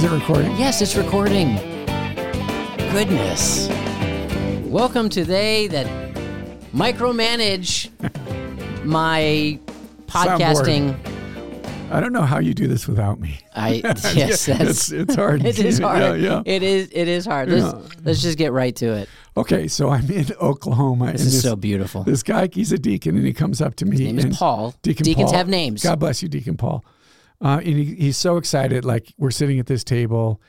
Is it recording? Yes, it's recording. Goodness. Welcome to they that micromanage my podcasting. I don't know how you do this without me. I yes, that's it's, it's hard. it is hard. Yeah, yeah. It is it is hard. Let's let's just get right to it. Okay, so I'm in Oklahoma. This is so beautiful. This guy, he's a deacon, and he comes up to me. His name is Paul. Deacon Deacons Paul. have names. God bless you, Deacon Paul. Uh, and he, he's so excited. Like we're sitting at this table,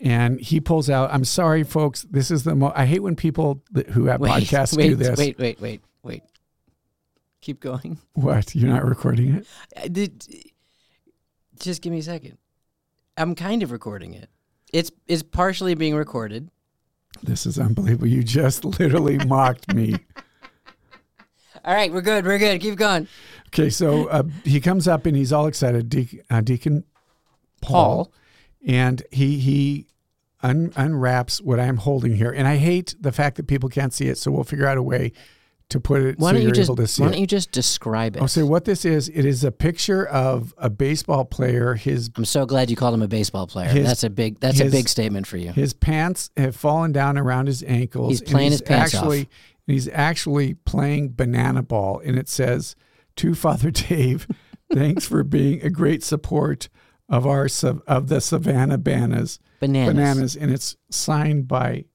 and he pulls out. I'm sorry, folks. This is the. Mo- I hate when people that, who have Wait, podcasts wait, do this. Wait, wait, wait, wait. Keep going. What? You're not recording it? I did- just give me a second. I'm kind of recording it. It's it's partially being recorded. This is unbelievable. You just literally mocked me. All right, we're good. We're good. Keep going. Okay, so uh, he comes up and he's all excited, Deacon, uh, Deacon Paul, Paul. and he he un- unwraps what I'm holding here, and I hate the fact that people can't see it, so we'll figure out a way to put it Why so don't you're you just able to see Why don't you just describe it? I'll say what this is. It is a picture of a baseball player. His I'm so glad you called him a baseball player. His- that's a big that's his- a big statement for you. his pants have fallen down around his ankles. He's playing his pants off. actually, and He's actually playing banana ball, and it says to Father Dave, "Thanks for being a great support of our of the Savannah Bananas Bananas. bananas," and it's signed by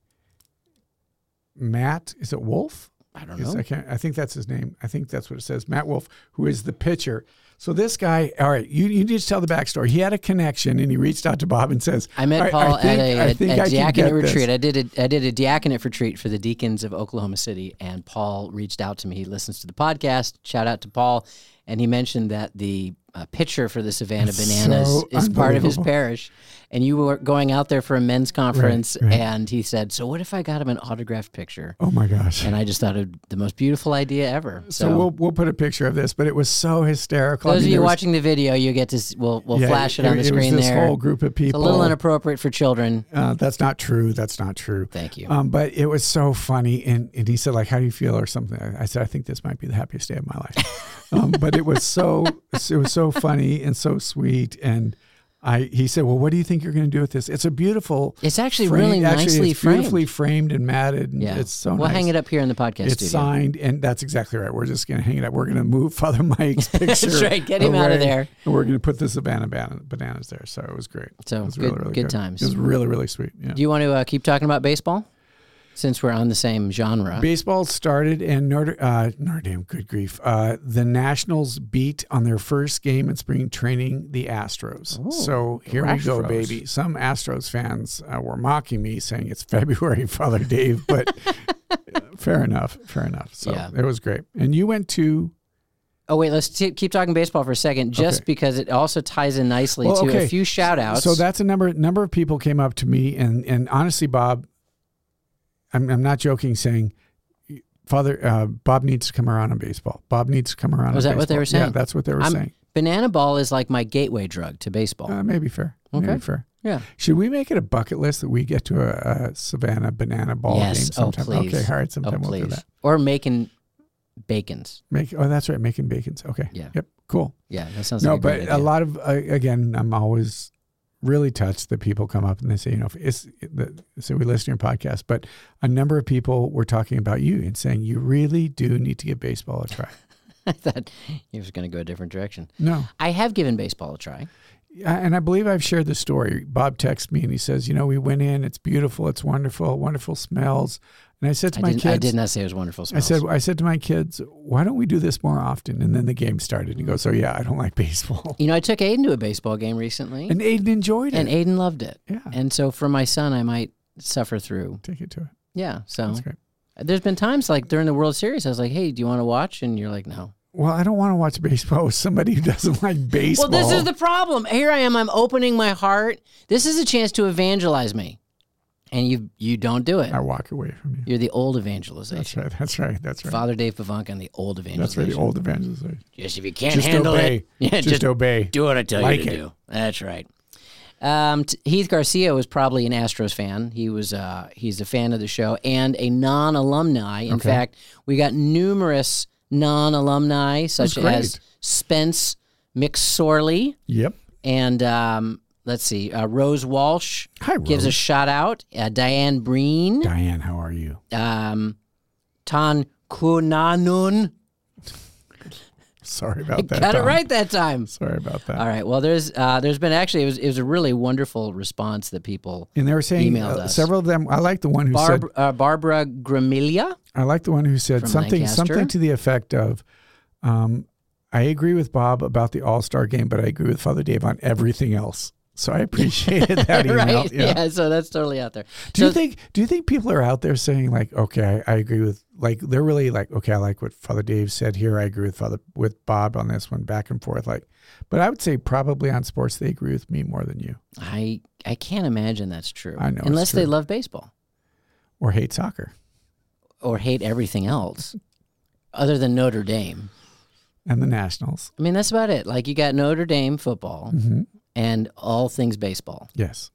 Matt. Is it Wolf? I don't know. I can't. I think that's his name. I think that's what it says. Matt Wolf, who is the pitcher. So this guy, all right, you, you need to tell the backstory. He had a connection, and he reached out to Bob and says, I met "All right, Paul I think- at a, a can diaconate retreat. I did a I did a diaconate retreat for the deacons of Oklahoma City, and Paul reached out to me. He listens to the podcast. Shout out to Paul, and he mentioned that the uh, pitcher for the Savannah Bananas so is part of his parish, and you were going out there for a men's conference, right. and he said, "So what if I got him an autographed picture?" Oh my gosh! And I just thought it the most beautiful idea ever. So, So, we'll we'll put a picture of this, but it was so hysterical. I those mean, of you was- watching the video, you get to we'll we'll yeah, flash it on the was screen this there. whole group of it's a little inappropriate for children. uh, that's not true. That's not true. Thank you. Um, but it was so funny, and, and he said like, "How do you feel?" or something. I said, "I think this might be the happiest day of my life." um, but it was so it was so funny and so sweet, and I he said, "Well, what do you think you're going to do with this?" It's a beautiful. It's actually frame- really actually, nicely it's framed. beautifully framed and matted. And Yeah, it's so We'll nice. hang it up here in the podcast It's studio. signed, and that's exactly right. We're just going to hang it up. We're going to move Father Mike's picture. That's right. Get him out of there. And we're going to put the Savannah ban- bananas there. So it was great. So it was good- really, really good times. It was really, really sweet. Yeah. Do you want to uh, keep talking about baseball? Since we're on the same genre. Baseball started, and Notre, uh, Notre Dame, good grief. Uh, the Nationals beat on their first game in spring training the Astros. Oh, so here we go, baby. Some Astros fans uh, were mocking me, saying it's February, Father Dave, but uh, fair enough, fair enough. So Yeah. it was great. And you went to oh, wait, let's t- keep talking baseball for a second, just Okay. because it also ties in nicely Well, to okay. a few shout outs. So that's a number number of people came up to me and and honestly, Bob, I'm I'm not joking saying Father uh, Bob needs to come around on baseball. Bob needs to come around. Was that what they were baseball. Yeah, saying? that's what they were I'm- saying. Banana ball is like my gateway drug to baseball. Uh, maybe fair. Okay. Maybe fair. yeah. Should we make it a bucket list that we get to a, a Savannah banana ball Yes. game Oh, sometime? please. Okay, all right, Oh, we'll do that. Or making bacons. Make oh, that's right, making bacons. Okay. Yeah. Yep. Cool. Yeah, that sounds no, like a but great a lot of uh, again, I'm always really touched that people come up and they say, you know, if it's the, so we listen to your podcast, but a number of people were talking about you and saying you really do need to give baseball a try. I thought he was going to go a different direction. No, I have given baseball a try. And I believe I've shared the story. Bob texts me and he says, you know, we went in, it's beautiful, it's wonderful, wonderful smells. And I said to I my kids, I did not say it was wonderful I said, I said to my kids, why don't we do this more often? And then the game started. He goes, oh yeah, I don't like baseball. you know, I took Aiden to a baseball game recently, And Aiden enjoyed it. and Aiden loved it. yeah, And so for my son, I might suffer through. take it to it. Yeah. So That's great. there's been times like during the World Series, I was like, "Hey, do you want to watch?" And you're like, "No." Well, I don't want to watch baseball with somebody who doesn't like baseball. Well, this is the problem. Here I am. I'm opening my heart. This is a chance to evangelize me, and you you don't do it. I walk away from you. You're the old evangelization. That's right. That's right. That's right. Father Dave Pivonka and the old evangelization. That's right. The old evangelist. Just if you can't Just handle obey. it, yeah, just, just, obey. do what I tell Like you to it. do. That's right. Um, t- Heath Garcia was probably an Astros fan. He was uh, he's a fan of the show and a non-alumni. In Okay. fact, we got numerous non-alumni such as Spence McSorley Yep. and um, let's see. Uh, Rose Walsh Hi, gives a shout out. Uh, Diane Breen, Diane, how are you? um, Tan Kunanun. Sorry about that. Got it Tom. right that time. Sorry about that. All right. Well, there's uh, there's been actually it was it was a really wonderful response that people. And they were saying Emailed uh, us. several of them. I like the one who Barb, said. uh, Barbara Gramilia. I like the one who said something Lancaster. something to the effect of, um, "I agree with Bob about the All Star game, but I agree with Father Dave on everything else." So I appreciated that email. right? Yeah. So that's totally out there. Do So- you think? Do you think people are out there saying like, "Okay, I, I agree with," like they're really like, "Okay, I like what Father Dave said here. I agree with Father with Bob on this one, back and forth." Like, but I would say probably on sports they agree with me more than you, I I can't imagine that's true. I know unless they love baseball or hate soccer or hate everything else, other than Notre Dame. and the Nationals. I mean, that's about it. Like you got Notre Dame football hmm and all things baseball. Yes.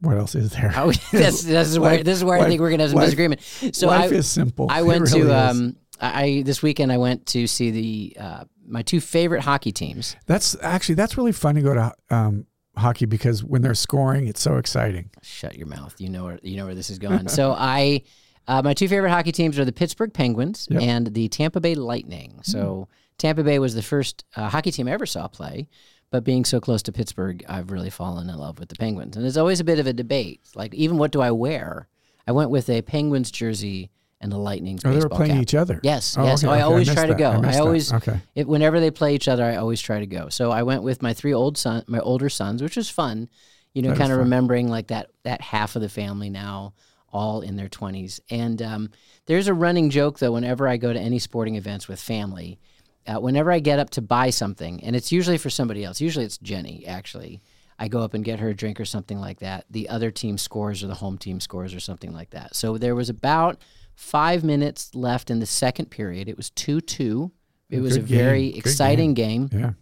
What else is there? Oh, that's, this is where Life- this is where I think we're gonna have some life- disagreement. So Life I is simple. I went really to um I this weekend I went to see the uh, my two favorite hockey teams. That's actually that's really fun to go to um, hockey because when they're scoring, it's so exciting. Shut your mouth. You know where you know where this is going. so I uh, my two favorite hockey teams are the Pittsburgh Penguins Yep. and the Tampa Bay Lightning. So Tampa Bay was the first uh, hockey team I ever saw play. But being so close to Pittsburgh, I've really fallen in love with the Penguins. And there's always a bit of a debate. Like, even what do I wear? I went with a Penguins jersey and a Lightning Oh, they were playing cap. each other. Yes, Oh, yes. okay, Oh, I okay. always missed try to go. I, I that. always, okay. it, whenever they play each other, I always try to go. So I went with my three old son, my older sons, which was fun. You know, That kind of remembering like that that half of the family now, all in their twenties. And um, there's a running joke though. Whenever I go to any sporting events with family, uh, whenever I get up to buy something, and it's usually for somebody else. Usually it's Jenny actually. I go up and get her a drink or something like that. The other team scores or the home team scores or something like that. So there was about five minutes left in the second period. It was 2 2. It was Good a very. Good exciting game. Yeah.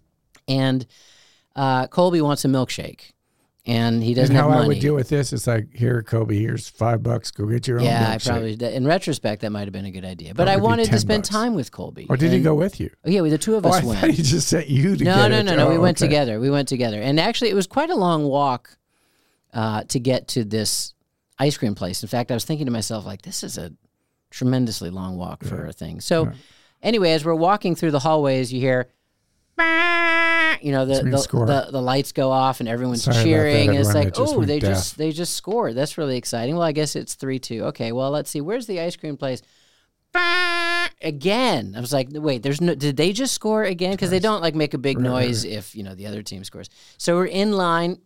And uh, Colby wants a milkshake. And he doesn't And how have money. I would deal with this is like, here, Kobe, here's five bucks. Go get your own. yeah, I probably. In retrospect, that might have been a good idea. But I wanted to spend bucks. time with Colby. Or did he go with you? Oh, yeah, we, the two of Oh, us I went. thought he just sent you to no, get no, no, no. Oh, we went okay. together. We went together, and actually, it was quite a long walk uh, to get to this ice cream place. In fact, I was thinking to myself, like, this is a tremendously long walk for a thing. So, Yeah. anyway, as we're walking through the hallways, you hear. You know the the, the the lights go off and everyone's Sorry cheering. and it's like, oh, they just they just scored. That's really exciting. Well, I guess it's three two. Okay, well let's see. Where's the ice cream place? Again, I was like, wait, there's no. Did they just score again? Because they don't like make a big Right, right, noise if you know the other team scores. So we're in line.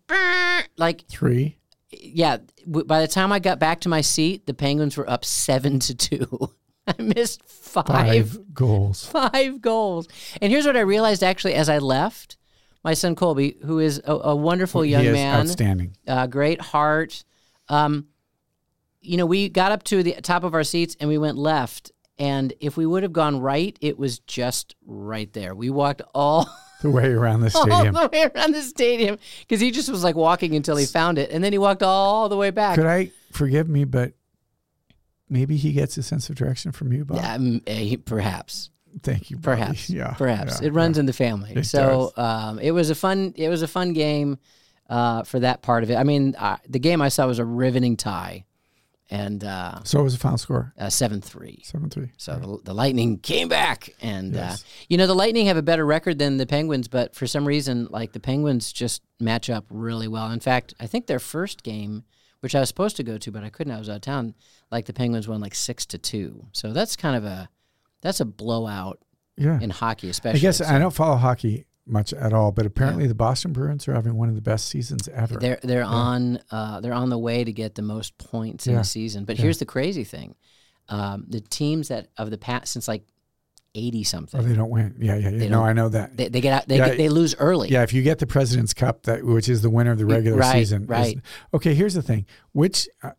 Like, Three. yeah. By the time I got back to my seat, the Penguins were up seven to two. I missed five Five goals. five goals. And here's what I realized actually as I left. My son Colby, who is a, a wonderful young man, outstanding. uh, great heart. Um, you know, we got up to the top of our seats and we went left. And if we would have gone right, it was just right there. We walked all, The way around the stadium, all the way around the stadium because he just was like walking until he found it. And then he walked all the way back. Could I forgive me, but maybe he gets a sense of direction from you, Bob. Um, eh, perhaps. Thank you. Perhaps, Yeah. perhaps yeah, it runs yeah. in the family. It so um, it was a fun. It was a fun game uh, for that part of it. I mean, uh, the game I saw was a riveting tie, and uh, So it was the final score? seven three. Seven three. So the, the Lightning came back, and Yes. uh, you know the Lightning have a better record than the Penguins, but for some reason, like the Penguins just match up really well. In fact, I think their first game, which I was supposed to go to, but I couldn't. I was out of town. Like the Penguins won like six to two. So that's kind of a that's a blowout Yeah. in hockey, especially. I guess So I don't follow hockey much at all, but apparently the Boston Bruins are having one of the best seasons ever. They're they're on uh, they're on the way to get the most points in a season. But Yeah. here's the crazy thing: um, the teams that of the past since like eighty something, oh, they don't win. Yeah, yeah, yeah. No, I know that. they, they get out they Yeah, get, they lose early. Yeah, if you get the President's Cup, that which is the winner of the regular Right, season, is- right. okay, here's the thing. Which uh,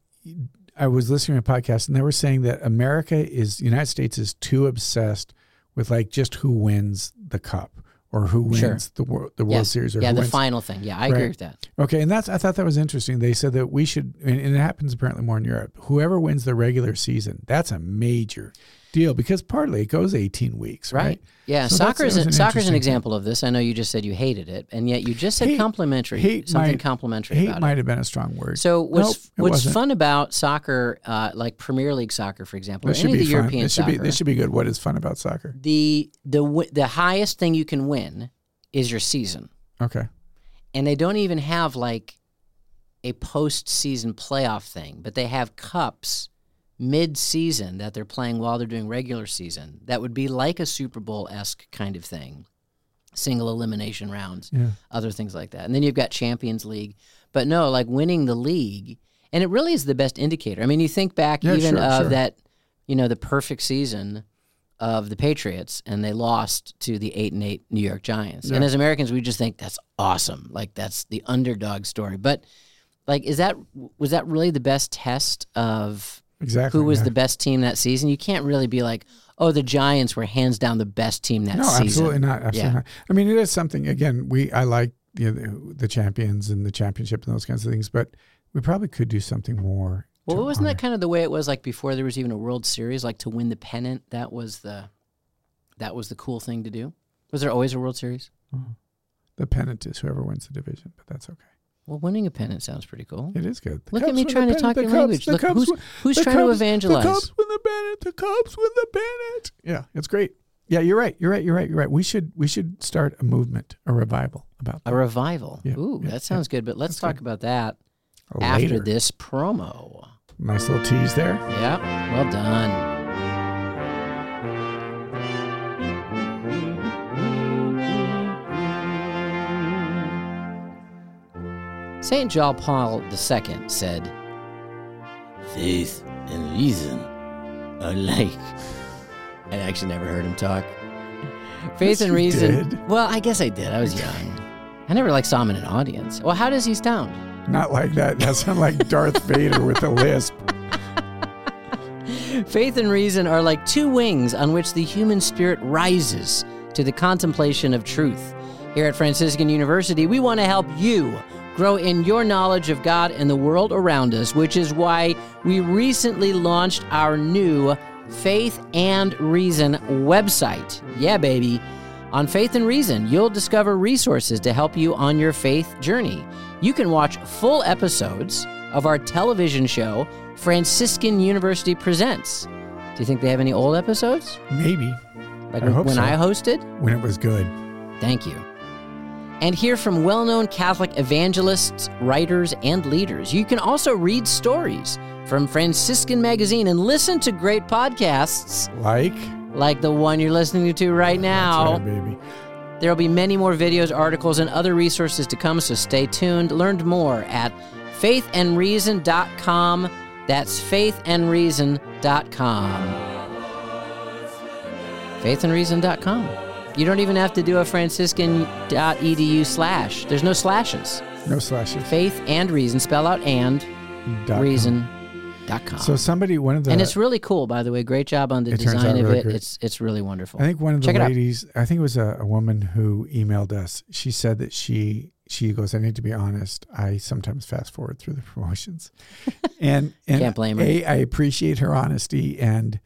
I was listening to a podcast, and they were saying that America is United States is too obsessed with like just who wins the cup or who wins Sure. the world the World Yes. Series or yeah, the wins. final thing. Yeah, I agree with that. Okay, and that's I thought that was interesting. They said that we should, and it happens apparently more in Europe. Whoever wins the regular season, that's a major deal because partly it goes 18 weeks, right? Right. Yeah, So soccer is an soccer's an example of this. I know you just said you hated it, and yet you just said Hate- complimentary, hate something might- complimentary Hate about might it. have been a strong word. So what's Nope, what's wasn't. fun about soccer, uh, like Premier League soccer, for example, this should any of the fun. European This should soccer, be this should be good. What is fun about soccer? the the the highest thing you can win is your season, Okay. and they don't even have like a postseason playoff thing, but they have cups mid-season that they're playing while they're doing regular season. That would be like a Super Bowl esque kind of thing, single elimination rounds, Yeah. other things like that, and then you've got Champions League. But no, like winning the league, and it really is the best indicator. I mean, you think back Yeah, even sure, of sure. that, you know, the perfect season of the Patriots, and they lost to the eight and eight New York Giants. And as Americans, we just think that's awesome, like that's the underdog story. But like, is that was that really the best test of Exactly. who was yeah. the best team that season? You can't really be like, oh, the Giants were hands down the best team that No, season. No, absolutely not. Absolutely Yeah. not. I mean, it is something. Again, we I like you know, the champions and the championship and those kinds of things, but we probably could do something more. Well, wasn't honor- that kind of the way it was like before there was even a World Series? Like to win the pennant, that was the that was the cool thing to do. Was there always a World Series? Mm-hmm. the pennant is whoever wins the division, but that's okay. Well, winning a pennant sounds pretty cool. It is good. The Look at me trying to talk the your Cubs- language. Look, Cubs who's win- who's trying to evangelize? The Cubs win the pennant. The Cubs win the pennant. Yeah, it's great. Yeah, you're right. You're right. You're right. You're right. We should we should start a movement, a revival about that A revival. Yeah, Ooh, yeah, that sounds good. But let's That's talk good. about that later. after this promo. Nice little tease there. Yeah, well done. St. John Paul II said, Faith and reason are like. I actually never heard him talk. Faith Yes, and you reason. did. Well, I guess I did. I was young. I never like saw him in an audience. Well, how does he sound? Not like that. That sounds like Darth Vader with a lisp. Faith and reason are like two wings on which the human spirit rises to the contemplation of truth. Here at Franciscan University, we want to help you grow in your knowledge of God and the world around us, which is why we recently launched our new Faith and Reason website. Yeah, baby. On Faith and Reason, you'll discover resources to help you on your faith journey. You can watch full episodes of our television show, Franciscan University Presents. Do you think they have any old episodes? Maybe Like I when, when so. I hosted? when it was good. Thank you. And hear from well known Catholic evangelists, writers, and leaders. You can also read stories from Franciscan Magazine and listen to great podcasts Like like the one you're listening to right now. Right, baby. There will be many more videos, articles, and other resources to come, so stay tuned. Learn more at faithandreason.com. That's faithandreason.com. Faithandreason.com. You don't even have to do a franciscan.edu slash. There's no slashes. No slashes. Faith and reason, spell out and Dot com. reason.com. So somebody, one of the, and it's really cool, by the way. Great job on the It design of really it. great. It's it's really wonderful. I think one of the Check ladies, I think it was a, a woman who emailed us. She said that she she goes, I need to be honest. I sometimes fast forward through the promotions, and and Can't blame her. A, I appreciate her honesty, and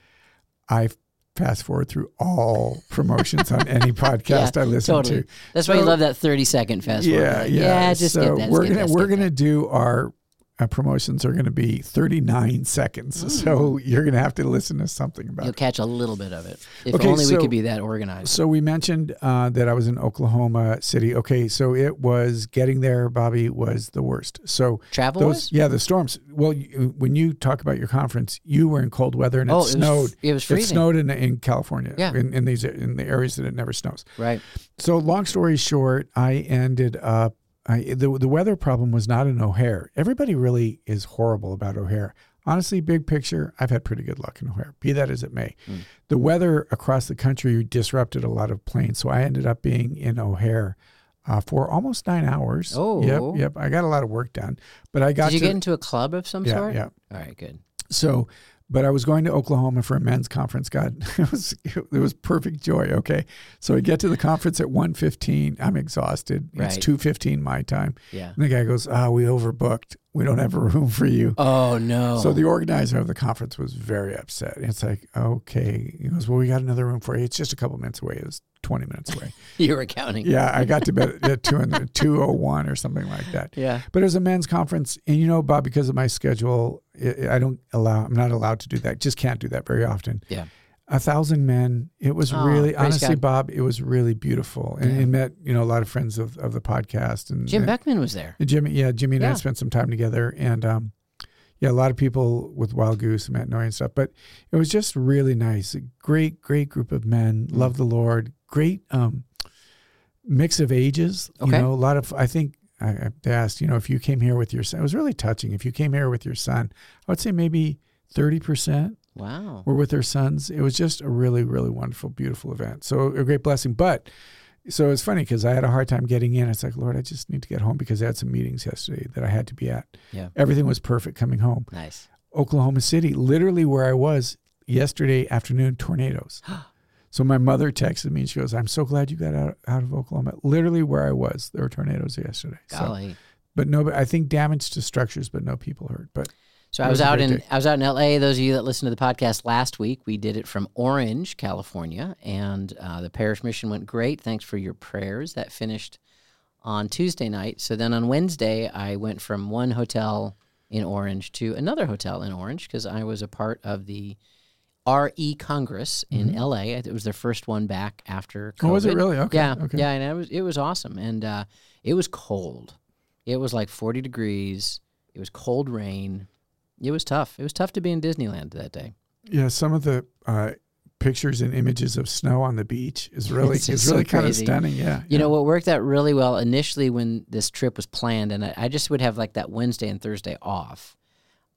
I fast forward through all promotions on any podcast Yeah, I listen totally. to. That's why you love that 30 second fast forward. Yeah, Like, yeah. just so get that. we're gonna we're gonna do our uh, promotions are gonna be 39 seconds. So you're gonna have to listen to something about You'll it. catch a little bit of it. If Okay, only we could be that organized. So we mentioned uh, that I was in Oklahoma City. Okay, so it was getting there, Bobby, was the worst. So Travel those, was? yeah, the storms. Well, you, when you talk about your conference, you were in cold weather and it Oh, it was snowed. it was It snowed in, in California. Yeah. in, in these in the areas that it never snows. Right. So long story short, I ended up. I, the the weather problem was not in O'Hare. Everybody really is horrible about O'Hare. Honestly, big picture, I've had pretty good luck in O'Hare. Be that as it may, Mm. the weather across the country disrupted a lot of planes. So I ended up being in O'Hare uh, for almost nine hours. Oh. yep, yep. I got a lot of work done, but I got Did you to get into a club of some yeah, sort? yeah. All right, good. So, but I was going to Oklahoma for a men's conference. God, it was it was perfect joy. Okay, so I get to the conference at 1.15. I'm exhausted. It's two fifteen my time. Yeah. And the guy goes, "Ah, we overbooked." We don't have a room for you. Oh no. So the organizer of the conference was very upset. It's like, okay. He goes, well, we got another room for you. It's just a couple minutes away. It was 20 minutes away. you were counting. yeah, I got to bed at 2 and 201 or something like that. Yeah. But it was a men's conference. And you know, Bob, because of my schedule, I I don't allow, I'm not allowed to do that. Just can't do that very often. Yeah. A thousand men. It was Oh, really, honestly, God. Bob, it was really beautiful. And, Yeah. and met, you know, a lot of friends of, of the podcast. And Jim and- Beckman was there. Jimmy, yeah, Jimmy and I spent some time together, and um, yeah, a lot of people with Wild Goose and Matt Noy and stuff. But it was just really nice. A great, great group of men. Mm. Love the Lord. Great um, mix of ages. Okay. You know, a lot of. I think I, I they asked, you know, if you came here with your son. It was really touching. If you came here with your son, I would say maybe thirty percent Wow. were with their sons. It was just a really, really wonderful, beautiful event. So a great blessing. But so it's funny because I had a hard time getting in. It's like, Lord, I just need to get home because I had some meetings yesterday that I had to be at. Yeah. Everything was perfect coming home. Nice. Oklahoma City, literally where I was yesterday afternoon, tornadoes. so my mother texted me and she goes, I'm so glad you got out, out of Oklahoma. Literally where I was, there were tornadoes yesterday. So, Golly. but no, I think damage to structures, but no people hurt. But So I was out in day. I was out in L.A. Those of you that listened to the podcast last week, we did it from Orange, California, and uh, the parish mission went great. Thanks for your prayers. That finished on Tuesday night. So then on Wednesday, I went from one hotel in Orange to another hotel in Orange because I was a part of the RE Congress in L.A. It was their first one back after COVID. Mm-hmm. oh, was it really? Okay. Yeah, Okay. yeah, and it was it was awesome, and uh, it was cold. It was like forty degrees. It was cold rain. It was tough. It was tough to be in Disneyland that day. Yeah, some of the uh, pictures and images of snow on the beach is really It's is just really so kind of stunning. Yeah, You yeah. know what worked out really well initially when this trip was planned, and I, I just would have like that Wednesday and Thursday off.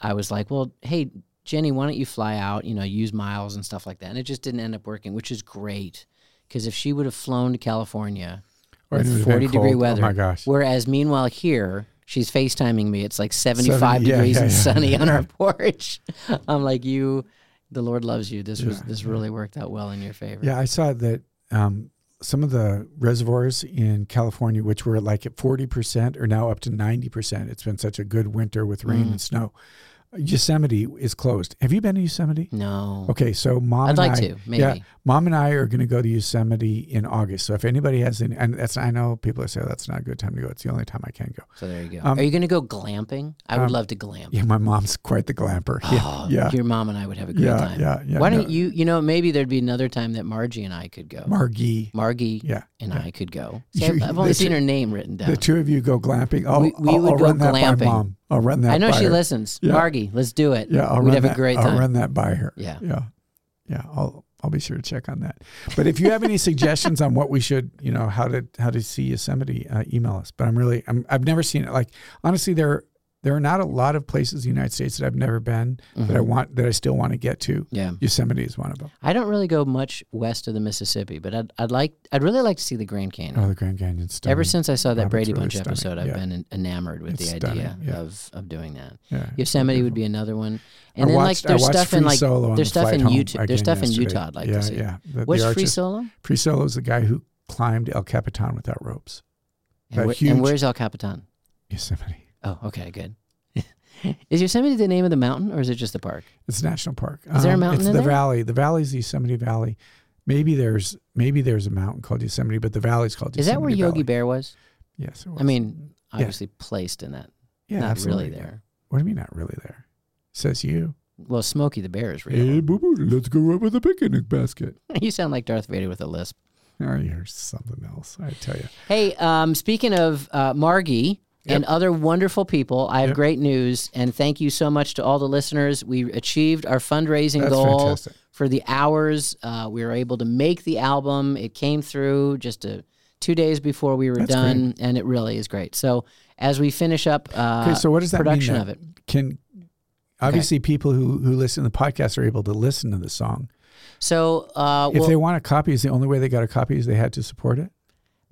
I was like, well, hey, Jenny, why don't you fly out? You know, use miles and stuff like that. And it just didn't end up working, which is great because if she would have flown to California Right, with 40 degree cold. weather, Oh my gosh. whereas meanwhile here she's FaceTiming me. It's like 75 Seventy- yeah, degrees yeah, and yeah. sunny on our porch. I'm like, you, the Lord loves you. This was this really worked out well in your favor. Yeah, I saw that um, some of the reservoirs in California, which were like at forty percent, are now up to ninety percent. It's been such a good winter with rain Mm. and snow. Yosemite is closed. Have you been to Yosemite? No. Okay, so mom I'd and like I, to, maybe. Yeah, mom and I are going to go to Yosemite in August. So if anybody has any, and that's I know people are saying that's not a good time to go. It's the only time I can go. So there you go. Um, Are you going to go glamping? I would um, love to glamp. Yeah, my mom's quite the glamper. Yeah, Oh, yeah, Your mom and I would have a great yeah, time. yeah, yeah. Why no, don't you, you know, maybe there'd be another time that Margie and I could go. Margie? Margie Yeah, and yeah. I could go. See, You- I've, only seen her name written down. The two of you go glamping. I'll, We- we I'll, would I'll go glamping. I'll run that. I know she her. listens. Yeah. Margie, let's do it. Yeah, I'll We'd have that. a great time. I'll run that by her. Yeah. yeah, yeah. I'll I'll be sure to check on that. But if you have any suggestions on what we should, you know, how to how to see Yosemite, uh, email us. But I'm really I'm I've never seen it. Like honestly, there there are not a lot of places in the United States that I've never been that I Mhm. want that I still want to get to. Yeah. Yosemite is one of them. I don't really go much west of the Mississippi, but I'd, I'd like, I'd really like to see the Grand Canyon. Oh, the Grand Canyon. Stunning. Ever since I saw that Bob, it's Brady really Bunch stunning. episode, I've Yeah. been enamored with It's the idea yeah. of, of doing that. yeah, Yosemite would be another one, I and then watched- like there's I stuff in like Solo there's the stuff in Utah. There's stuff in. Utah I'd like yeah, to see. Yeah, The- the What's Free Solo? Free Solo is the guy who climbed El Capitan without ropes. And, That huge- and where's El Capitan? Yosemite. Oh, okay, good. is Yosemite the name of the mountain, or is it just the park? It's a national park. Um, Is there a mountain It's the there? valley. The valley's the Yosemite Valley. Maybe there's maybe there's a mountain called Yosemite, but the valley's called Yosemite Is that where Yogi Valley. Bear was? Yes. it I mean, obviously placed in that, yeah, not absolutely. really there. What do you mean not really there? Says you. Well, Smokey the Bear is Hey, real. boo boo, let's go up with a picnic basket. you sound like Darth Vader with a lisp. Oh, you're something else. I tell you. Hey, um, speaking of uh, Margie and other wonderful people, I have Yep. great news, and thank you so much to all the listeners. We achieved our fundraising That's goal fantastic. for the hours. Uh, we were able to make the album. It came through just a, two days before we were That's done, and it really is great. So as we finish up uh, Okay, so what does that production mean? of it. Can obviously people who who listen to the podcast are able to listen to the song. so uh, if well, they want a copy, is the only way they got a copy is they had to support it.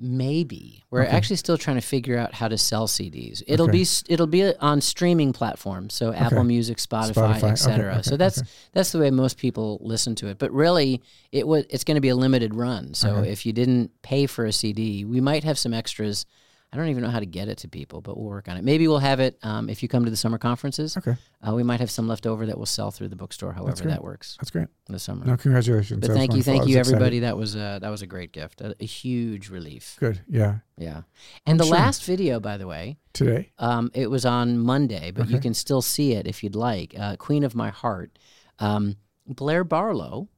Maybe we're Okay. actually still trying to figure out how to sell CDs. It'll Okay. be it'll be on streaming platforms, so Apple Music, Spotify, Spotify, okay, etc. okay, so that's okay. that's the way most people listen to it. But really, it was it's going to be a limited run. So Okay. if you didn't pay for a CD, we might have some extras I don't even know how to get it to people, but we'll work on it. Maybe we'll have it um, if you come to the summer conferences. Okay, Uh, we might have some left over that we'll sell through the bookstore, however that works that's great. in the summer. No, congratulations. but thank you, wonderful. Thank you, excited. everybody. That was a, that was a great gift, a, a huge relief. Good. Yeah. Yeah. And the sure. last video, by the way, Today. um, it was on Monday, but you can still see it if you'd like. Uh, Queen of My Heart. Um, Blair Barlow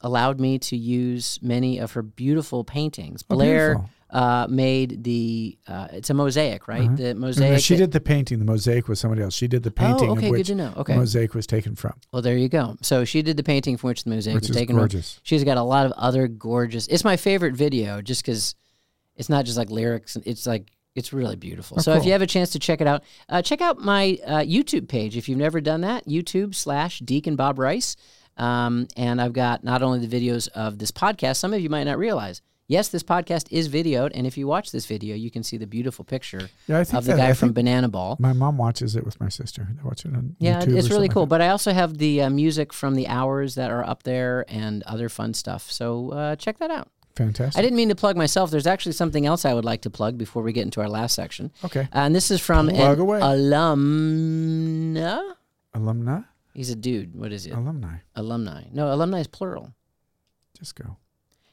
allowed me to use many of her beautiful paintings. Oh, Blair beautiful. Uh, made the, uh, it's a mosaic, right? Uh-huh. The No, no, mosaic. she that- did the painting. The mosaic was somebody else. She did the painting Oh, okay, of good which to know. the Okay. mosaic was taken from, Well, there you go. So she did the painting from which the mosaic which was taken from. gorgeous. She's got a lot of other gorgeous. It's my favorite video just because it's not just like lyrics. It's like it's really beautiful. Oh, so if you have a chance to check it out, uh, check out my uh, YouTube page if you've never done that. YouTube slash Deacon Bob Rice. Um, and I've got not only the videos of this podcast. Some of you might not realize. Yes, this podcast is videoed, and if you watch this video, you can see the beautiful picture Yeah, I think of the that- guy I from Banana Ball. My mom watches it with my sister. They watch it on Yeah, YouTube it's really cool. like But I also have the uh, music from the hours that are up there and other fun stuff. So uh, check that out. Fantastic. I didn't mean to plug myself. There's actually something else I would like to plug before we get into our last section. Okay. Uh, and this is from Plug an away. alumna. Alumni? He's a dude. What is it? Alumni. alumni. No, alumni is plural. Just go.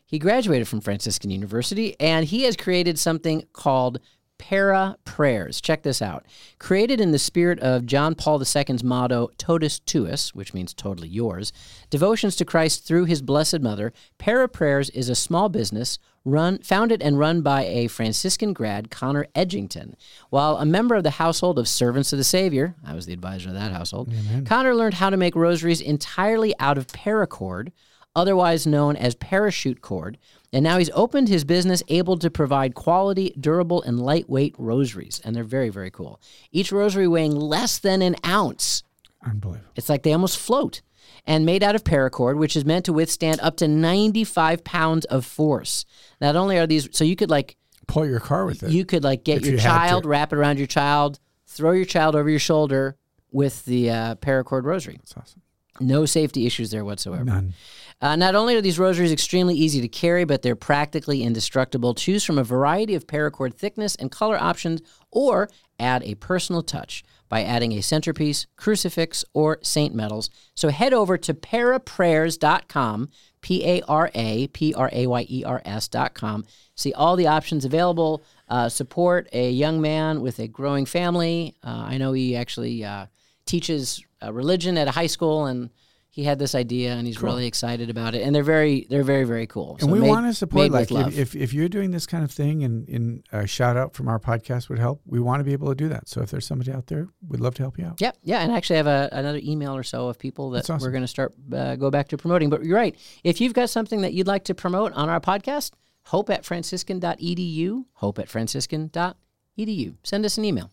He graduated from Franciscan University and he has created something called Para Prayers. Check this out. Created in the spirit of John Paul II's motto, Totus Tuus, which means totally yours, devotions to Christ through his Blessed Mother, Para Prayers is a small business run founded and run by a Franciscan grad, Connor Edgington. While a member of the household of Servants of the Savior, I was the advisor of that household, Connor learned how to make rosaries entirely out of paracord, otherwise known as parachute cord, and now he's opened his business able to provide quality, durable, and lightweight rosaries. And they're very, very cool. Each rosary weighing less than an ounce. Unbelievable. It's like they almost float. And made out of paracord, which is meant to withstand up to 95 pounds of force. Not only are these, so you could like, Pull your car with it. you could like get your you child, wrap it around your child, throw your child over your shoulder with the uh, paracord rosary. That's awesome. No safety issues there whatsoever. None. Uh, not only are these rosaries extremely easy to carry, but they're practically indestructible. Choose from a variety of paracord thickness and color options, or add a personal touch by adding a centerpiece, crucifix, or saint medals. So head over to paraprayers.com, P A R A P R A Y E R S.com. See all the options available. Uh, support a young man with a growing family. Uh, I know he actually uh, teaches religion at a high school and he had this idea and he's really excited about it and they're very they're very very cool And So we made- want to support, like, if, if, if you're doing this kind of thing and, and a shout out from our podcast would help, we want to be able to do that. So if there's somebody out there, we'd love to help you out. Yep, yeah, and actually, I actually have a, another email or so of people that awesome. we're going to start uh, go back to promoting. But you're right. If you've got something that you'd like to promote on our podcast, hope at franciscan.edu, hope at franciscan.edu. Send us an email,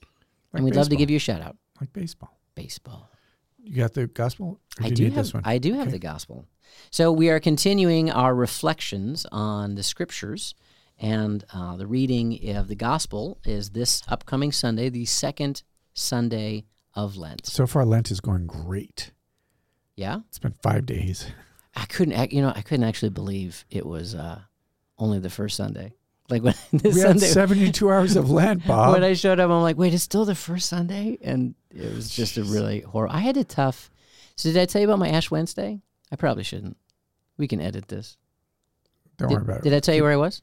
Like and we'd love to give you a shout out. Like baseball. Baseball. You got the gospel? I do do you need have this one? I do have Okay. the gospel. So we are continuing our reflections on the scriptures, and uh, the reading of the gospel is this upcoming Sunday, the second Sunday of Lent. so far, Lent is going great. Yeah, It's been five days. I couldn't, you know, I couldn't actually believe it was uh, only the first Sunday. Like when this We had Sunday, 72 hours of Lent, Bob. when I showed up, I'm like, wait, it's still the first Sunday, and it was just a really horrible. I had a tough. So did I tell you about my Ash Wednesday? I probably shouldn't. We can edit this. Don't Did, worry about did it. Did I tell you where I was?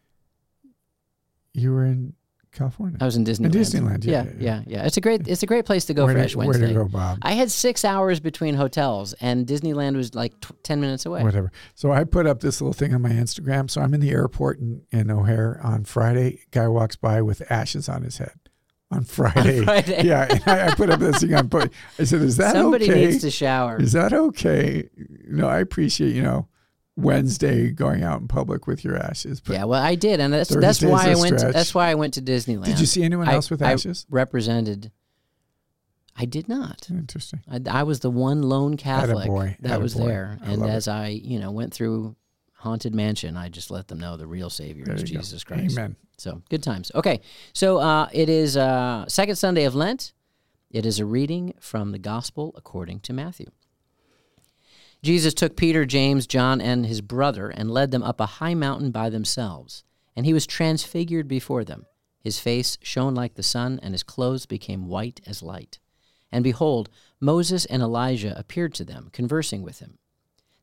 You were in California. I was in Disneyland. Disneyland, yeah, yeah, yeah, yeah, yeah. It's a great, it's a great place to go where, for Ash where Wednesday. to go, Bob? I had six hours between hotels, and Disneyland was like t- ten minutes away. Whatever. So I put up this little thing on my Instagram. So I'm in the airport in, in O'Hare on Friday. Guy walks by with ashes on his head on Friday. Friday. Yeah. And I, I put up this thing on. I said, "Is that Somebody okay? needs to shower. Is that okay? You know, I appreciate you know Wednesday going out in public with your ashes. But yeah, well, I did, and that's that's why I went. To, that's why I went to Disneyland. did you see anyone I- else with I ashes? represented. I did not. Interesting. I, I was the one lone Catholic Attaboy. that was there, I and love it. as I, you know, went through haunted mansion, I just let them know the real Savior There is you go. Jesus Christ. Amen. So good times. Okay, so uh, it is uh, second Sunday of Lent. It is a reading from the Gospel according to Matthew. Jesus took Peter, James, John, and his brother and led them up a high mountain by themselves, and he was transfigured before them. His face shone like the sun, and his clothes became white as light. And behold, Moses and Elijah appeared to them, conversing with him.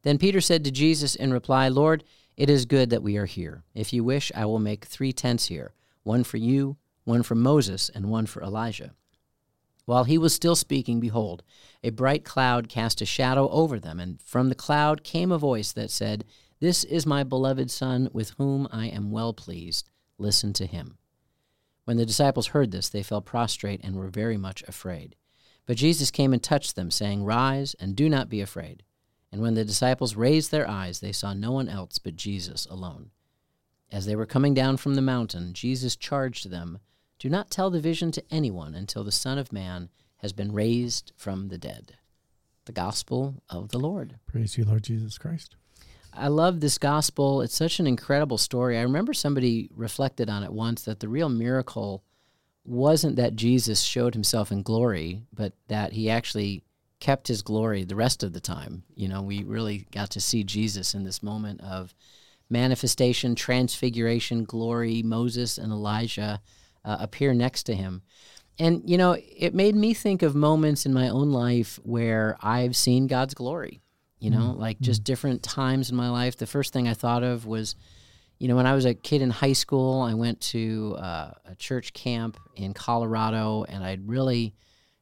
Then Peter said to Jesus in reply, Lord, it is good that we are here. If you wish, I will make three tents here one for you, one for Moses, and one for Elijah. While he was still speaking, behold, a bright cloud cast a shadow over them, and from the cloud came a voice that said, This is my beloved Son, with whom I am well pleased. Listen to him. When the disciples heard this, they fell prostrate and were very much afraid. But Jesus came and touched them, saying, Rise and do not be afraid. And when the disciples raised their eyes, they saw no one else but Jesus alone. As they were coming down from the mountain, Jesus charged them, Do not tell the vision to anyone until the Son of Man has been raised from the dead. The Gospel of the Lord. Praise you, Lord Jesus Christ. I love this gospel. It's such an incredible story. I remember somebody reflected on it once that the real miracle wasn't that Jesus showed himself in glory, but that he actually kept his glory the rest of the time. You know, we really got to see Jesus in this moment of manifestation, transfiguration, glory. Moses and Elijah uh, appear next to him. And, you know, it made me think of moments in my own life where I've seen God's glory, you know, mm-hmm. like just different times in my life. The first thing I thought of was, you know, when I was a kid in high school, I went to uh, a church camp in Colorado, and I'd really,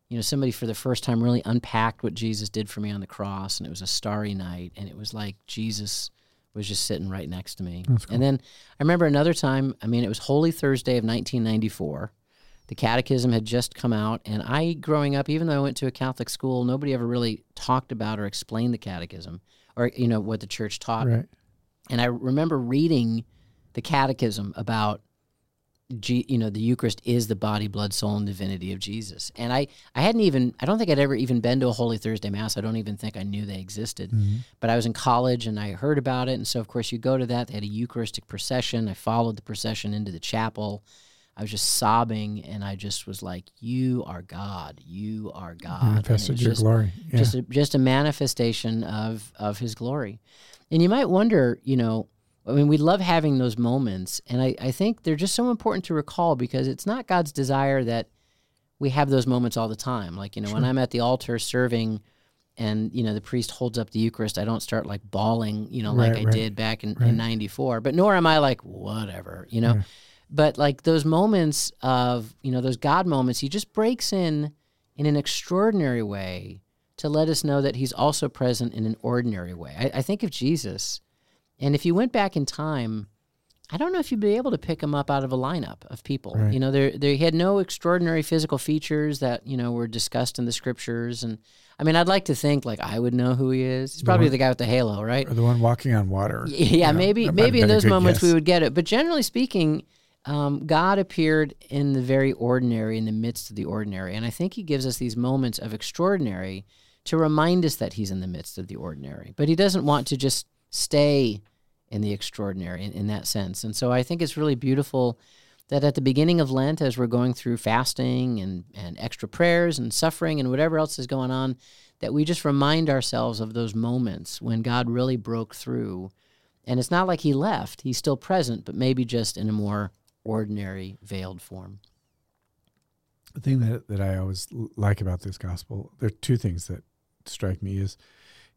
you know, somebody for the first time really unpacked what Jesus did for me on the cross, and it was a starry night, and it was like Jesus was just sitting right next to me. Cool. And then I remember another time. I mean, it was Holy Thursday of 1994. The Catechism had just come out, and I, growing up, even though I went to a Catholic school, nobody ever really talked about or explained the Catechism, or you know what the church taught. Right. And I remember reading the catechism about G, you know the Eucharist is the body, blood, soul, and divinity of Jesus. And I, I hadn't even, I don't think I'd ever even been to a Holy Thursday Mass. I don't even think I knew they existed. Mm-hmm. But I was in college and I heard about it. And so, of course, you go to that. They had a Eucharistic procession. I followed the procession into the chapel. I was just sobbing, and I just was like, "You are God. You are God." Manifested your just, glory. Yeah. Just, a, just a manifestation of of His glory. And you might wonder, you know, I mean, we love having those moments. And I, I think they're just so important to recall because it's not God's desire that we have those moments all the time. Like, you know, sure. when I'm at the altar serving and, you know, the priest holds up the Eucharist, I don't start like bawling, you know, right, like I right. did back in, right. in 94. But nor am I like, whatever, you know. Yeah. But like those moments of, you know, those God moments, he just breaks in in an extraordinary way to let us know that he's also present in an ordinary way. I, I think of Jesus and if you went back in time, I don't know if you'd be able to pick him up out of a lineup of people. Right. You know, they they had no extraordinary physical features that you know were discussed in the scriptures, and I mean, I'd like to think like I would know who he is. He's probably the, one, the guy with the halo, right? Or the one walking on water. Yeah, you know, maybe maybe in those moments guess. we would get it, but generally speaking. Um, God appeared in the very ordinary, in the midst of the ordinary. And I think He gives us these moments of extraordinary to remind us that He's in the midst of the ordinary. But He doesn't want to just stay in the extraordinary in, in that sense. And so I think it's really beautiful that at the beginning of Lent, as we're going through fasting and, and extra prayers and suffering and whatever else is going on, that we just remind ourselves of those moments when God really broke through. And it's not like he left, he's still present, but maybe just in a more ordinary, veiled form. The thing that, that I always like about this gospel, there are two things that strike me is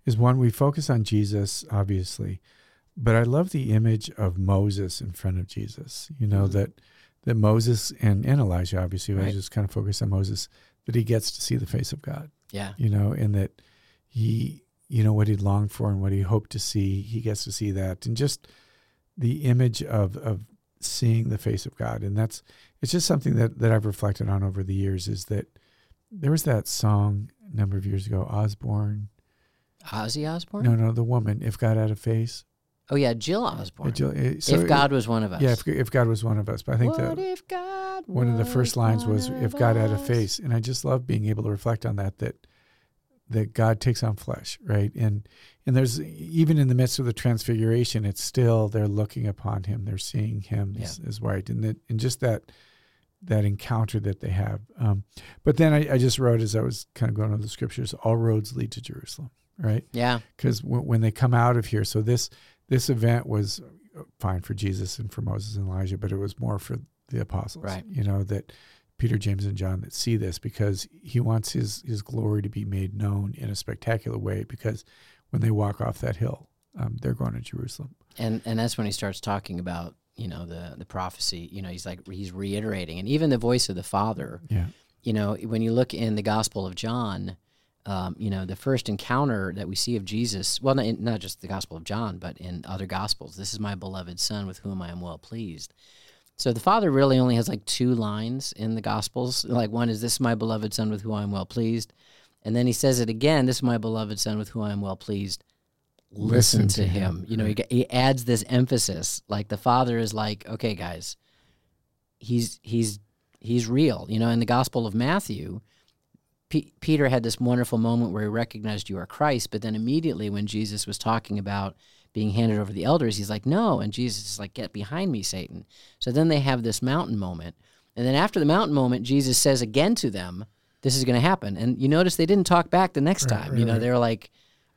is one, we focus on Jesus, obviously, but I love the image of Moses in front of Jesus. You know, mm-hmm. that that Moses and, and Elijah, obviously, right. I just kind of focus on Moses, that he gets to see the face of God. Yeah. You know, and that he, you know, what he longed for and what he hoped to see, he gets to see that. And just the image of of seeing the face of God. And that's it's just something that, that I've reflected on over the years is that there was that song a number of years ago, Osborne. Ozzy Osbourne? No, no, the woman, If God Had a Face. Oh yeah, Jill Osborne. Jill, eh, so if God was one of us. Yeah, if, if God was one of us. But I think what that one of the first lines was "If God had a face," and I just love being able to reflect on that. That that God takes on flesh, right? And and there's even in the midst of the transfiguration, it's still they're looking upon Him, they're seeing Him yeah. as, as white, and that and just that that encounter that they have. Um, but then I, I, just wrote as I was kind of going over the scriptures, all roads lead to Jerusalem, right? Yeah. Because w- when they come out of here, so this this event was fine for Jesus and for Moses and Elijah, but it was more for the apostles. Right. You know that Peter, James, and John that see this because he wants his his glory to be made known in a spectacular way. Because when they walk off that hill, um, they're going to Jerusalem. And and that's when he starts talking about you know the the prophecy. You know, he's like he's reiterating, and even the voice of the Father. Yeah. You know, when you look in the Gospel of John. Um, you know, the first encounter that we see of Jesus, well, not, not just the Gospel of John, but in other Gospels, this is my beloved Son with whom I am well pleased. So the Father really only has like two lines in the Gospels. Like one is, This is my beloved Son with whom I am well pleased. And then he says it again, This is my beloved Son with whom I am well pleased. Listen, Listen to, to him. him. You know, he, he adds this emphasis. Like the Father is like, Okay, guys, he's he's he's real. You know, in the Gospel of Matthew, P- Peter had this wonderful moment where he recognized you are Christ, but then immediately when Jesus was talking about being handed over to the elders, he's like, no. And Jesus is like, get behind me, Satan. So then they have this mountain moment. And then after the mountain moment, Jesus says again to them, this is going to happen. And you notice they didn't talk back the next Right, time. right, you know, right. they were like,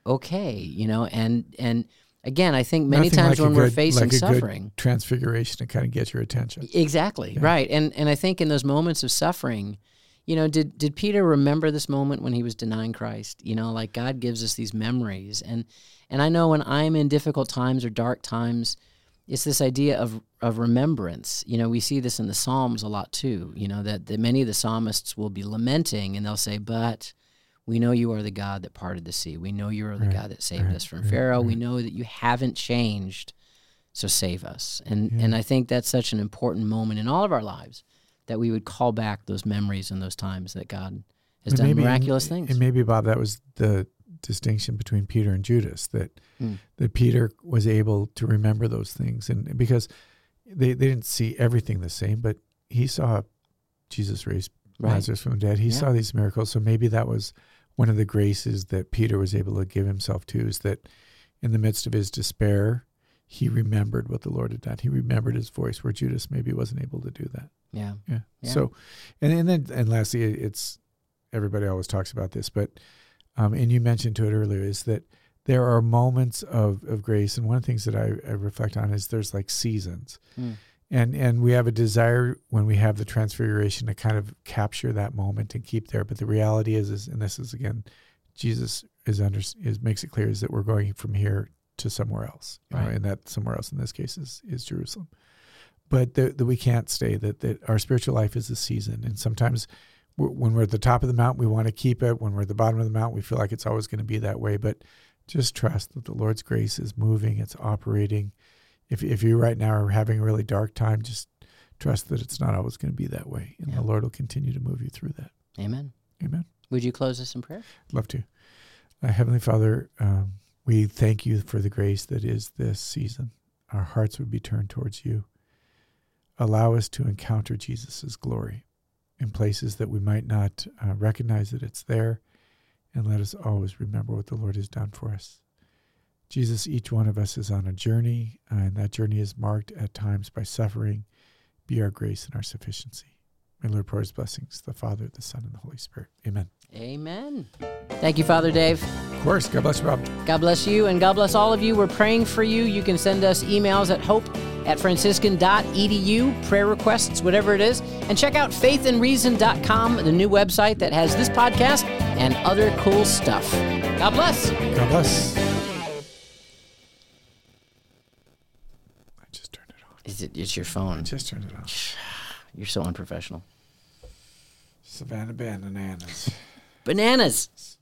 okay, you know, and, and again, I think many Nothing times like when we're facing like a good suffering, transfiguration to kind of get your attention. Exactly. Right. And and I think in those moments of suffering, you know, did did Peter remember this moment when he was denying Christ? You know, like God gives us these memories and and I know when I'm in difficult times or dark times, it's this idea of of remembrance. You know, we see this in the Psalms a lot too, you know, that, that many of the psalmists will be lamenting and they'll say, But we know you are the God that parted the sea. We know you are the Right, God that saved right, us from right, Pharaoh. We know that you haven't changed so save us and and i think that's such an important moment in all of our lives that we would call back those memories and those times that god has And done maybe- miraculous and- things And maybe Bob, that was the distinction between Peter and Judas that Hmm. that Peter was able to remember those things, and because they they didn't see everything the same, but he saw Jesus raise Right. Lazarus from the dead. He Yeah. saw these miracles, so maybe that was one of the graces that Peter was able to give himself to is that in the midst of his despair, he remembered what the Lord had done. He remembered his voice, where Judas maybe wasn't able to do that. Yeah Yeah. Yeah. So, and and then and lastly, it's everybody always talks about this, but um, and you mentioned to it earlier is that there are moments of of grace, and one of the things that I, I reflect on is there's like seasons, Hmm. and and we have a desire when we have the transfiguration to kind of capture that moment and keep there, but the reality is is and this is again, Jesus is under is makes it clear is that we're going from here to somewhere else, you know, and that somewhere else in this case is is Jerusalem but that that we can't stay that that our spiritual life is a season. And sometimes w- when we're at the top of the mountain we want to keep it. When we're at the bottom of the mountain we feel like it's always going to be that way. But just trust that the lord's grace is moving it's operating. If, if you right now are having a really dark time just trust that it's not always going to be that way. And Yeah. the lord will continue to move you through that. Amen. Amen. Would you close us in prayer? Love to. Uh, heavenly father um, we thank you for the grace that is this season. Our hearts would be turned towards you allow us to encounter jesus' glory in places that we might not uh, recognize that it's there. And let us always remember what the lord has done for us. Jesus each one of us is on a journey uh, and that journey is marked at times by suffering. Be our grace and our sufficiency may lord pour his blessings the father the son and the holy spirit. Amen. Amen. Thank you father dave. Of course. God bless you rob. God bless you and god bless all of you. We're praying for you. You can send us emails at hope at franciscan.edu prayer requests whatever it is. And check out faithandreason.com the new website that has this podcast and other cool stuff. God bless. God bless. I just turned it on. Is it, it's your phone. Just turned it on. You're so unprofessional. Savannah Bananas. Bananas.